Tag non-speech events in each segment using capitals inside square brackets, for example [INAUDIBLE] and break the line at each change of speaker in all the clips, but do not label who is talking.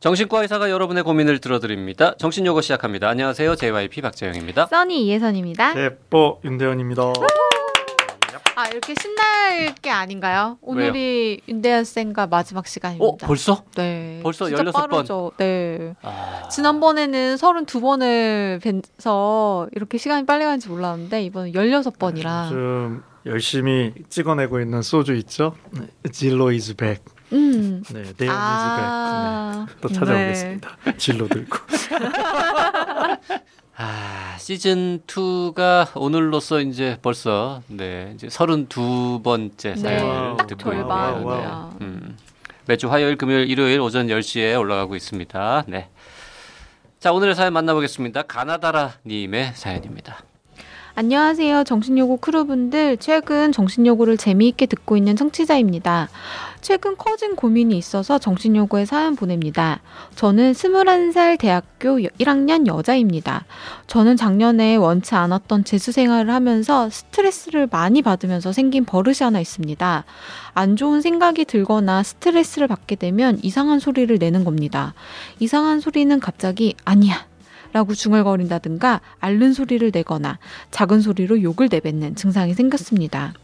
정신과 의사가 여러분의 고민을 들어드립니다. 정신요거 시작합니다. 안녕하세요. JYP 박재영입니다.
써니 이혜선입니다.
대뽀 윤대현입니다.
아 이렇게 신날 게 아닌가요? 오늘이 윤대현 쌤과 마지막 시간입니다.
어, 벌써?
네.
벌써
진짜
16번?
빠르죠. 네.
아,
지난번에는 32번을 뵌서 이렇게 시간이 빨리 가는지 몰랐는데 이번은 16번이라.
요즘 열심히 찍어내고 있는 소주 있죠? 네. 진로 is back.
음.
네,
아.
Is back. 네, 또 찾아오겠습니다. [LAUGHS] 진로 들고. [LAUGHS]
아, 시즌 2가 오늘로써 이제 벌써 네, 이제 32번째
네.
사연을
딱
듣고.
절반이야.
네. 음. 매주 화요일, 금요일, 일요일 오전 10시에 올라가고 있습니다. 네. 자, 오늘의 사연 만나보겠습니다. 가나다라 님의 사연입니다.
안녕하세요. 정신여고 crew분들. 최근 정신여고를 재미있게 듣고 있는 청취자입니다. 최근 커진 고민이 있어서 정신요고에 사연 보냅니다. 저는 21살 대학교 1학년 여자입니다. 저는 작년에 원치 않았던 재수 생활을 하면서 스트레스를 많이 받으면서 생긴 버릇이 하나 있습니다. 안 좋은 생각이 들거나 스트레스를 받게 되면 이상한 소리를 내는 겁니다. 이상한 소리는 갑자기 아니야. 라고 중얼거린다든가 앓는 소리를 내거나 작은 소리로 욕을 내뱉는 증상이 생겼습니다.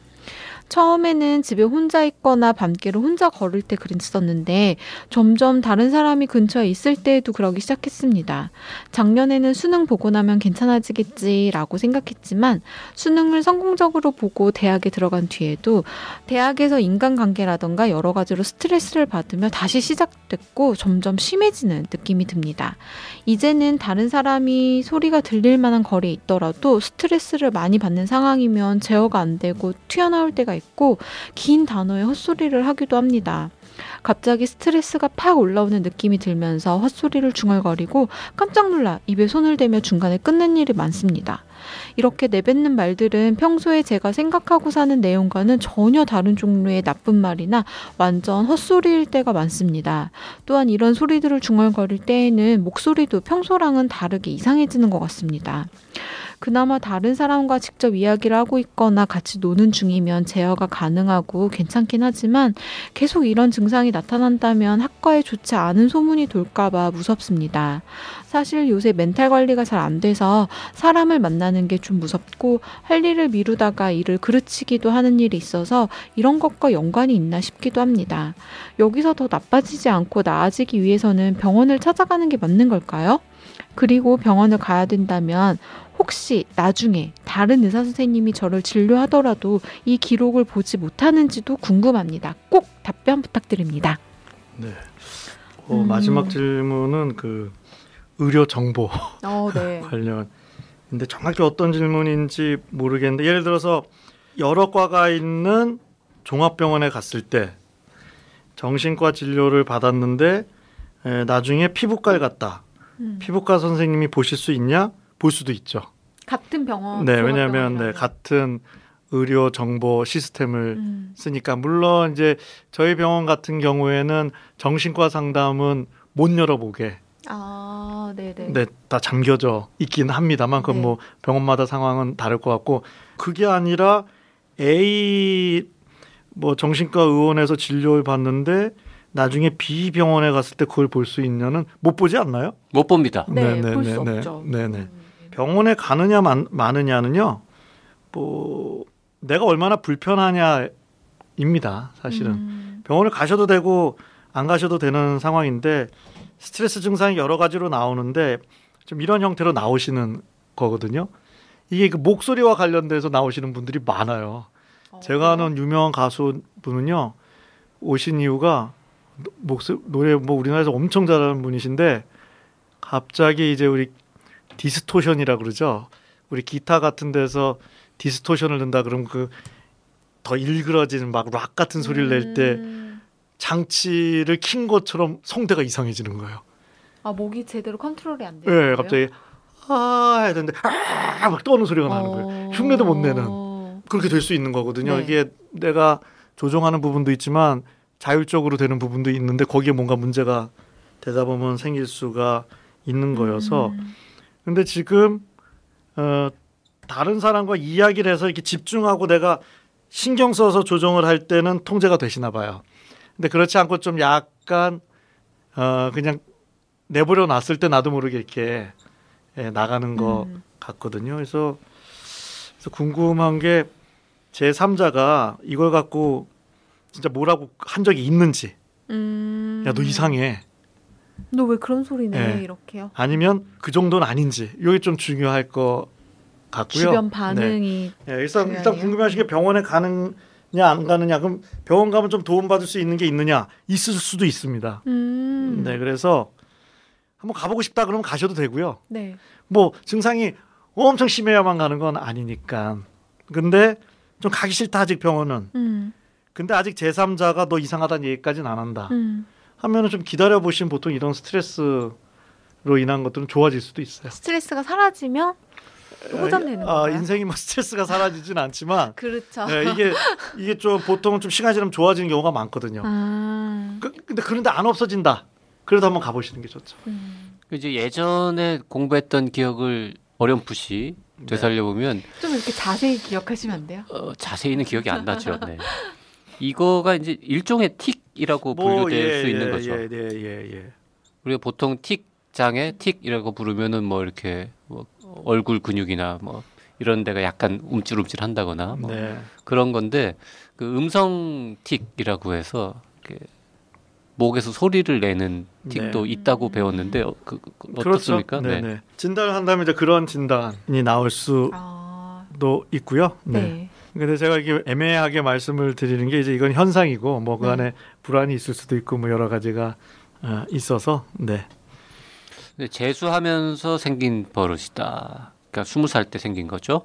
처음에는 집에 혼자 있거나 밤길을 혼자 걸을 때 그랬었는데 점점 다른 사람이 근처에 있을 때에도 그러기 시작했습니다. 작년에는 수능 보고 나면 괜찮아지겠지라고 생각했지만 수능을 성공적으로 보고 대학에 들어간 뒤에도 대학에서 인간관계라던가 여러 가지로 스트레스를 받으며 다시 시작됐고 점점 심해지는 느낌이 듭니다. 이제는 다른 사람이 소리가 들릴 만한 거리에 있더라도 스트레스를 많이 받는 상황이면 제어가 안 되고 튀어나올 때가 있고 긴 단어에 헛소리를 하기도 합니다. 갑자기 스트레스가 팍 올라오는 느낌이 들면서 헛소리를 중얼거리고 깜짝 놀라 입에 손을 대며 중간에 끊는 일이 많습니다. 이렇게 내뱉는 말들은 평소에 제가 생각하고 사는 내용과는 전혀 다른 종류의 나쁜 말이나 완전 헛소리일 때가 많습니다. 또한 이런 소리들을 중얼거릴 때에는 목소리도 평소랑은 다르게 이상해지는 것 같습니다. 그나마 다른 사람과 직접 이야기를 하고 있거나 같이 노는 중이면 제어가 가능하고 괜찮긴 하지만 계속 이런 증상이 나타난다면 학과에 좋지 않은 소문이 돌까봐 무섭습니다. 사실 요새 멘탈 관리가 잘 안 돼서 사람을 만나는 게 좀 무섭고 할 일을 미루다가 일을 그르치기도 하는 일이 있어서 이런 것과 연관이 있나 싶기도 합니다. 여기서 더 나빠지지 않고 나아지기 위해서는 병원을 찾아가는 게 맞는 걸까요? 그리고 병원을 가야 된다면 혹시 나중에 다른 의사 선생님이 저를 진료하더라도 이 기록을 보지 못하는지도 궁금합니다. 꼭 답변 부탁드립니다.
네. 어,
음.
마지막 질문은 그 의료 정보
어, 네. [LAUGHS]
관련. 근데 정확히 어떤 질문인지 모르겠는데 예를 들어서 여러 과가 있는 종합병원에 갔을 때 정신과 진료를 받았는데 에, 나중에 피부과에 갔다.
음.
피부과 선생님이 보실 수 있냐? 볼 수도 있죠.
같은 병원.
네, 왜냐하면 네. 같은 의료 정보 시스템을
음.
쓰니까 물론 이제 저희 병원 같은 경우에는 정신과 상담은 못 열어보게
아, 네, 네.
네, 다 잠겨져 있긴 합니다만 그건
네.
뭐 병원마다 상황은 다를 것 같고 그게 아니라 A 뭐 정신과 의원에서 진료를 받는데 나중에 B 병원에 갔을 때 그걸 볼 수 있냐는 못 보지 않나요?
못 봅니다.
네, 볼수 없죠.
네네.
음.
병원에 가느냐 만, 마느냐는요. 뭐 내가 얼마나 불편하냐입니다. 사실은
음.
병원을 가셔도 되고 안 가셔도 되는 상황인데 스트레스 증상이 여러 가지로 나오는데 좀 이런 형태로 나오시는 거거든요. 이게 그 목소리와 관련돼서 나오시는 분들이 많아요. 제가 아는 유명한 가수분은요 오신 이유가 목소 노래 뭐 우리나라에서 엄청 잘하는 분이신데 갑자기 이제 우리 distortion이라 그러죠. 우리 기타 같은 데서 distortion을 넣는다 그러면 그 더 일그러지는 막 락 같은 소리를 낼때
음.
장치를 킨 것처럼 성대가 이상해지는 거예요.
아, 목이 제대로 컨트롤이 안
예,
돼요.
네, 갑자기 아 해야 되는데 아막 떠오는 소리가 나는 거예요. 흉내도 못 내는. 그렇게 될 수 있는 거거든요.
네.
이게 내가 조종하는 부분도 있지만 자율적으로 되는 부분도 있는데 거기에 뭔가 문제가 되다 보면 생길 수가 있는 거여서
음.
근데 지금 어 다른 사람과 이야기를 해서 이렇게 집중하고 내가 신경 써서 조정을 할 때는 통제가 되시나 봐요. 근데 그렇지 않고 좀 약간 어 그냥 내버려 놨을 때 나도 모르게 이렇게 예, 나가는 거
음.
같거든요. 그래서, 그래서 궁금한 게 제 3자가 이걸 갖고 진짜 뭐라고 한 적이 있는지.
음.
야너 이상해.
너 왜 그런 소리네
네.
이렇게요.
아니면 그 정도는 아닌지. 이게 좀 중요할 것 같고요.
주변
네.
반응이
예, 일단 일단
중요하네요.
궁금하신 게 병원에 가느냐 안 가느냐. 그럼 병원 가면 좀 도움 받을 수 있는 게 있느냐? 있을 수도 있습니다.
음.
네, 그래서 한번 가보고 싶다 그러면 가셔도 되고요.
네.
뭐 증상이 엄청 심해야만 가는 건 아니니까. 근데 좀 가기 싫다 아직 병원은.
음.
근데 아직 제3자가 너 이상하다는 얘기까지는 안 한다.
음.
하면은 좀 기다려 보시면 보통 이런 스트레스로 인한 것들은 좋아질 수도 있어요.
스트레스가 사라지면 호전되는
아,
건가요?
인생이 뭐 스트레스가 사라지진 않지만 [LAUGHS]
그렇죠.
네, 이게 이게 좀 보통은 좀 시간이 지나면 좋아지는 경우가 많거든요.
아.
그, 근데 그런데 안 없어진다. 그래도 한번 가보시는 게 좋죠.
음.
이제 예전에 공부했던 기억을 어렴풋이
네.
되살려 보면
좀 이렇게 자세히 기억하시면 안 돼요?
어, 자세히는 기억이 안 나죠. 네. [LAUGHS] 이거가 이제 일종의 틱이라고 분류될 수 있는 거죠.
예, 예, 예, 예.
우리가 보통 틱장에 틱이라고 부르면은 뭐 이렇게 뭐 얼굴 근육이나 뭐 이런 데가 약간 움찔움찔 한다거나 뭐
네.
그런 건데 그 음성 틱이라고 해서 이렇게 목에서 소리를 내는 틱도
네.
있다고 배웠는데 어, 그, 그
그렇죠.
어떻습니까?
네, 네. 진단을 한다면 이제 그런 진단이 나올 수도
아.
있고요.
네.
네. 근데 제가 이게 애매하게 말씀을 드리는 게 이제 이건 현상이고 뭐그
네.
안에 불안이 있을 수도 있고 뭐 여러 가지가 어, 있어서 네.
근데 재수하면서 생긴 버릇이다. 그러니까 스무 살 때 생긴 거죠.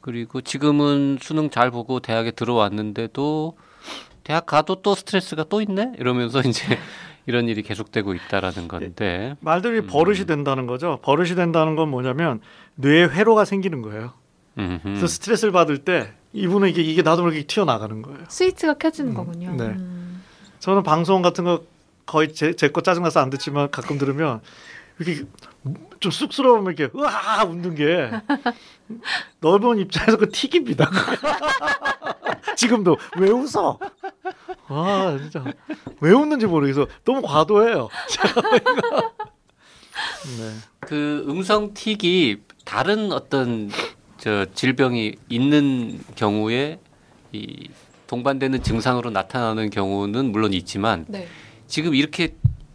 그리고 지금은 수능 잘 보고 대학에 들어왔는데도 대학 가도 또 스트레스가 또 있네 이러면서 이제 [LAUGHS] 이런 일이 계속되고 있다라는 건데
말들이
음.
버릇이 된다는 거죠. 버릇이 된다는 건 뭐냐면 뇌에 회로가 생기는 거예요.
음흠.
그래서 스트레스를 받을 때 이분은 이게 이게 나도 모르게 튀어나가는 거예요.
스위치가 켜지는
음,
거군요.
네.
음.
저는 방송 같은 거 거의 제거 짜증나서 안 듣지만 가끔 들으면 이렇게 좀 쑥스러우면 이렇게 으아 웃는 게 넓은 입장에서 그 틱입니다. [LAUGHS] 지금도 왜 웃어? 아 진짜 왜 웃는지 모르겠어. 너무 과도해요. [LAUGHS] 네.
그 음성 틱이 다른 어떤 저 질병이 있는 경우에 이 동반되는 증상으로 나타나는 경우는 물론 있지만
네.
지금 이렇게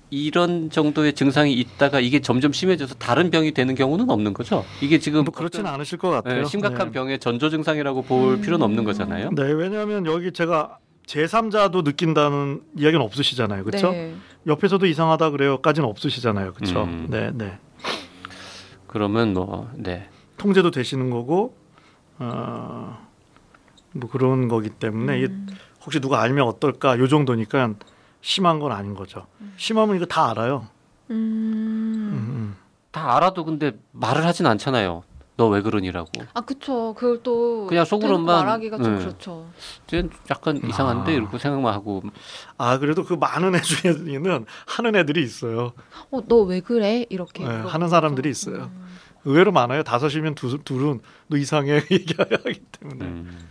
이런 정도의 증상이 있다가 이게 점점 심해져서 다른 병이 되는 경우는 없는 거죠. 이게 지금
뭐 그렇지는 않으실 것 같아요.
예, 심각한
네.
병의 전조 증상이라고 볼
음.
필요는 없는 거잖아요.
네, 왜냐하면 여기 제가 제3자도 느낀다는 이야기는 없으시잖아요. 그렇죠?
네.
옆에서도 이상하다 그래요까지는 없으시잖아요. 그렇죠?
음.
네, 네.
그러면 뭐 네.
통제도 되시는 거고 어, 뭐 그런 거기 때문에 이게
음.
혹시 누가 알면 어떨까 요 정도니까 심한 건 아닌 거죠. 심하면 이거 다 알아요. 음,
음.
음.
다 알아도 근데 말을 하진 않잖아요. 너 왜 그러니라고.
아 그쵸. 그걸 또
그냥 속으로만,
말하기가 좀
네.
그렇죠.
약간 이상한데
아.
이러고 생각만 하고
아 그래도 그 많은 애 중에는 하는 애들이 있어요.
어너 왜 그래? 이렇게
네, 하는. 사람들이 있어요.
음.
의외로 많아요. 다섯이면 두, 둘은 너 이상해 [LAUGHS] 얘기하기 때문에
음,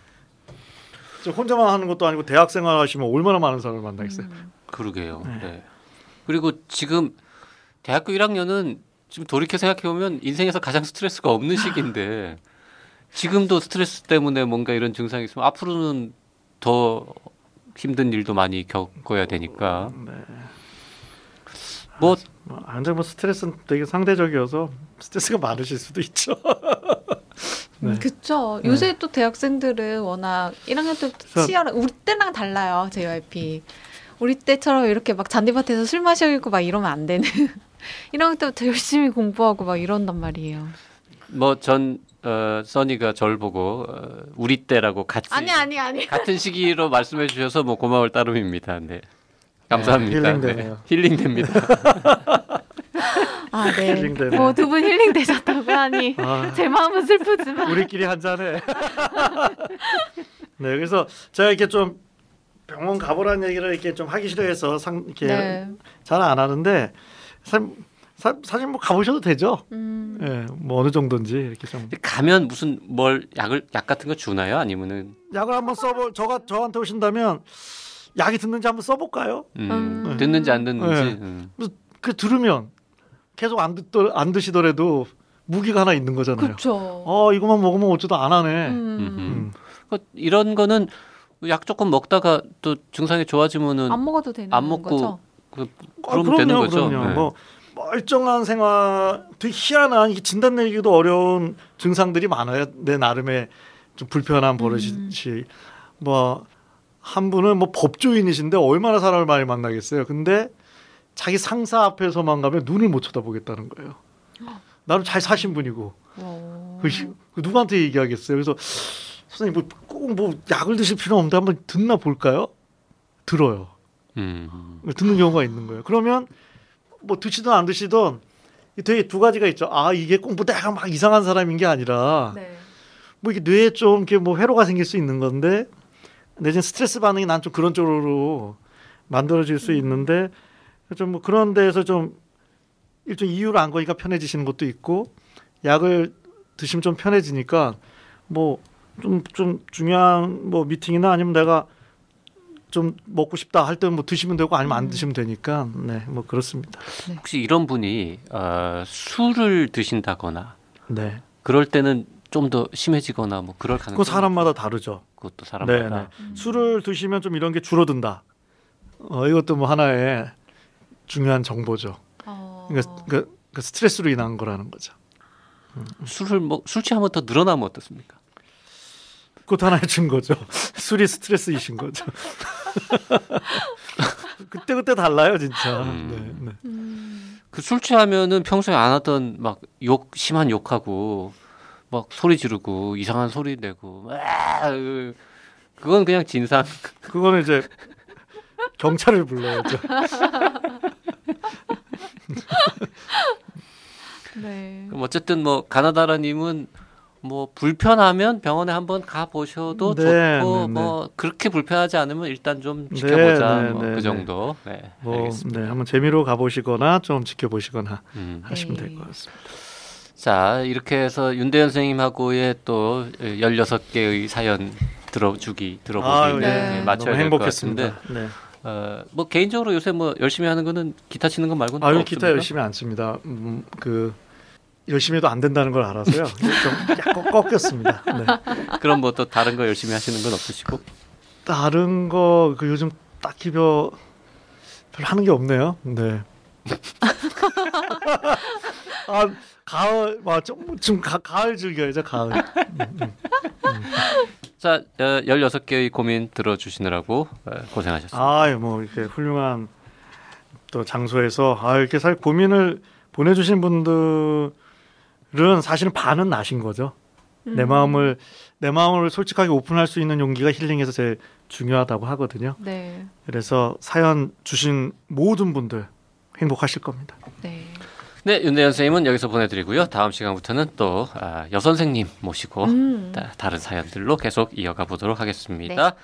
저 혼자만 하는 것도 아니고 대학 생활 하시면 얼마나 많은 사람을 만나겠어요.
음.
그러게요.
네.
네. 그리고 지금 대학교 1학년은 지금 돌이켜 생각해 보면 인생에서 가장 스트레스가 없는 [LAUGHS] 시기인데 지금도 스트레스 때문에 뭔가 이런 증상이 있으면 앞으로는 더 힘든 일도 많이 겪어야 되니까
네.
뭐
뭐, 완전 뭐 스트레스는 되게 상대적이어서 스트레스가 많으실 수도 있죠. [LAUGHS] 네.
음, 그쵸.
네.
요새 또 대학생들은 워낙 1학년 때부터 치열한 우리 때랑 달라요. JYP. 우리 때처럼 이렇게 막 잔디밭에서 술 마시고 막 이러면 안 되는. [LAUGHS] 1학년 때부터 열심히 공부하고 막 이런단 말이에요.
뭐 전 어, 써니가 절 보고 어, 우리 때라고 같이
아니 아니 아니.
같은 시기로 말씀해 주셔서 뭐 고마울 따름입니다. 네. 감사합니다.
네, 힐링되네요.
네, 힐링됩니다. [LAUGHS]
아 네.
힐링되네.
뭐두 분 힐링 되셨다고 하니
아,
제 마음은 슬프지만.
우리끼리 한 잔해. [LAUGHS] 네, 그래서 제가 이렇게 좀 병원 가보라는 얘기를 이렇게 좀 하기 싫어해서 상, 이렇게
네.
잘안 하는데 사, 사, 사실 뭐 가보셔도 되죠.
음.
예, 뭐 어느 정도인지 이렇게 좀
가면 무슨 뭘 약을 약 같은 거 주나요? 아니면은
약을 한번 써볼 저가 저한테 오신다면 약이 듣는지 한번 써볼까요?
음,
음.
듣는지 안 듣는지.
네.
음.
그 들으면 계속 안, 듣, 안 드시더라도 무기가 하나 있는 거잖아요.
그렇죠.
어 이것만 먹으면 어쩌다 안 하네.
음.
음.
그 이런 거는 약 조금 먹다가 또 증상이 좋아지면은
안 먹어도 되는
안 먹고
거죠.
그,
아,
그러면
그럼요,
되는 거죠.
그럼요.
네.
뭐 멀쩡한 생활, 되게 희한한 이게 진단 내리기도 어려운 증상들이 많아요. 내 나름의 좀 불편한 버릇이
음.
뭐 한 분은 뭐 법조인이신데 얼마나 사람을 많이 만나겠어요. 근데 자기 상사 앞에서만 가면 눈을 못 쳐다보겠다는 거예요. 나름 잘 사신 분이고
어.
그, 시- 그 누구한테 얘기하겠어요. 그래서 선생님 뭐꼭 뭐 약을 드실 필요 없는데 한번 듣나 볼까요? 들어요.
음.
듣는 경우가 있는 거예요. 그러면 뭐 드시든 안 드시든 되게 두 가지가 있죠. 아 이게 꼭뭐 내가 막 이상한 사람인 게 아니라
네.
뭐 이게 뇌에 좀 이렇게 뭐 회로가 생길 수 있는 건데 내지는 스트레스 반응이 난 좀 그런 쪽으로 만들어질 수 있는데 좀 뭐 그런 데에서 좀 일종 이유를 안 거니까 편해지시는 것도 있고 약을 드시면 좀 편해지니까 뭐 좀좀 중요한 뭐 미팅이나 아니면 내가 좀 먹고 싶다 할 때는 뭐 드시면 되고 아니면 안
음.
드시면 되니까 네 뭐 그렇습니다.
혹시 이런 분이 어, 술을 드신다거나
네.
그럴 때는 좀 더 심해지거나 뭐 그럴 가능성이
그거 사람마다 다르죠.
그것도 사람마다
네, 네.
음.
술을 드시면 좀 이런 게 줄어든다. 어, 이것도 뭐 하나의 중요한 정보죠.
어.
그러니까, 그러니까 그 스트레스로 인한 거라는 거죠.
술을 뭐 술 취하면 더 늘어나면 어떻습니까?
그것도 하나의 증거죠. [LAUGHS] 술이 스트레스이신 거죠. [LAUGHS] 그때 그때 달라요, 진짜.
음.
네, 네.
음.
그술 취하면은 평소에 안 하던 막 욕 심한 욕하고 막 소리 지르고 이상한 소리 내고 와 그건 그냥 진상.
그거는 이제 경찰을 불러야죠. [LAUGHS]
네.
그럼 어쨌든 뭐 가나다라님은 뭐 불편하면 병원에 한번 가 보셔도
네,
좋고
네, 네.
뭐 그렇게 불편하지 않으면 일단 좀
네,
지켜보자
네,
뭐
네,
그
네.
정도. 네,
뭐,
알겠습니다.
네, 한번 재미로 가보시거나 좀 지켜보시거나
음.
하시면
네.
될것 같습니다.
자 이렇게 해서 윤대현 선생님하고의 또 16개의 사연 들어주기 들어보기
아유,
네.
네,
네,
맞춰야 될 것. 같은데
네.
어, 뭐 개인적으로 요새 뭐 열심히 하는 거는 기타 치는 것 말고는
아유
또
기타? 열심히 안 칩니다. 음, 그 열심히 해도 안 된다는 걸 알아서요. 좀 약간 꺾였습니다. 네.
그럼 뭐 또 다른 거 열심히 하시는 건 없으시고
다른 거 그 요즘 딱히 별 별로 하는 게 없네요. 네. [LAUGHS] 아 가을 와좀 가, 가을 즐겨야죠 가을.
자 어, 16개의 고민 들어주시느라고 어, 고생하셨습니다.
아 뭐 이렇게 훌륭한 또 장소에서 아 이렇게 살 고민을 보내 주신 분들은 사실은 반은 나신 거죠. 내
음.
마음을 내 마음을 솔직하게 오픈할 수 있는 용기가 힐링에서 제일 중요하다고 하거든요.
네.
그래서 사연 주신 모든 분들 행복하실 겁니다.
네.
네, 윤대현 선생님은 여기서 보내드리고요. 다음 시간부터는 또 아, 여선생님 모시고
음.
다, 다른 사연들로 계속 이어가 보도록 하겠습니다.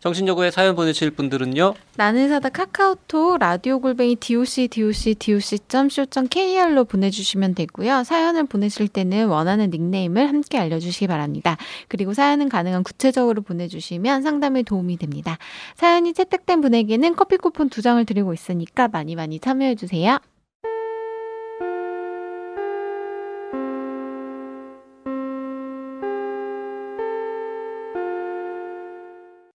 정신여고에 사연 보내실 분들은요.
나는 사다 카카오톡 라디오 골뱅이 doc doc doc.co.kr로 보내주시면 되고요. 사연을 보내실 때는 원하는 닉네임을 함께 알려주시기 바랍니다. 그리고 사연은 가능한 구체적으로 보내주시면 상담에 도움이 됩니다. 사연이 채택된 분에게는 커피 쿠폰 두 장을 드리고 있으니까 많이 많이 참여해주세요.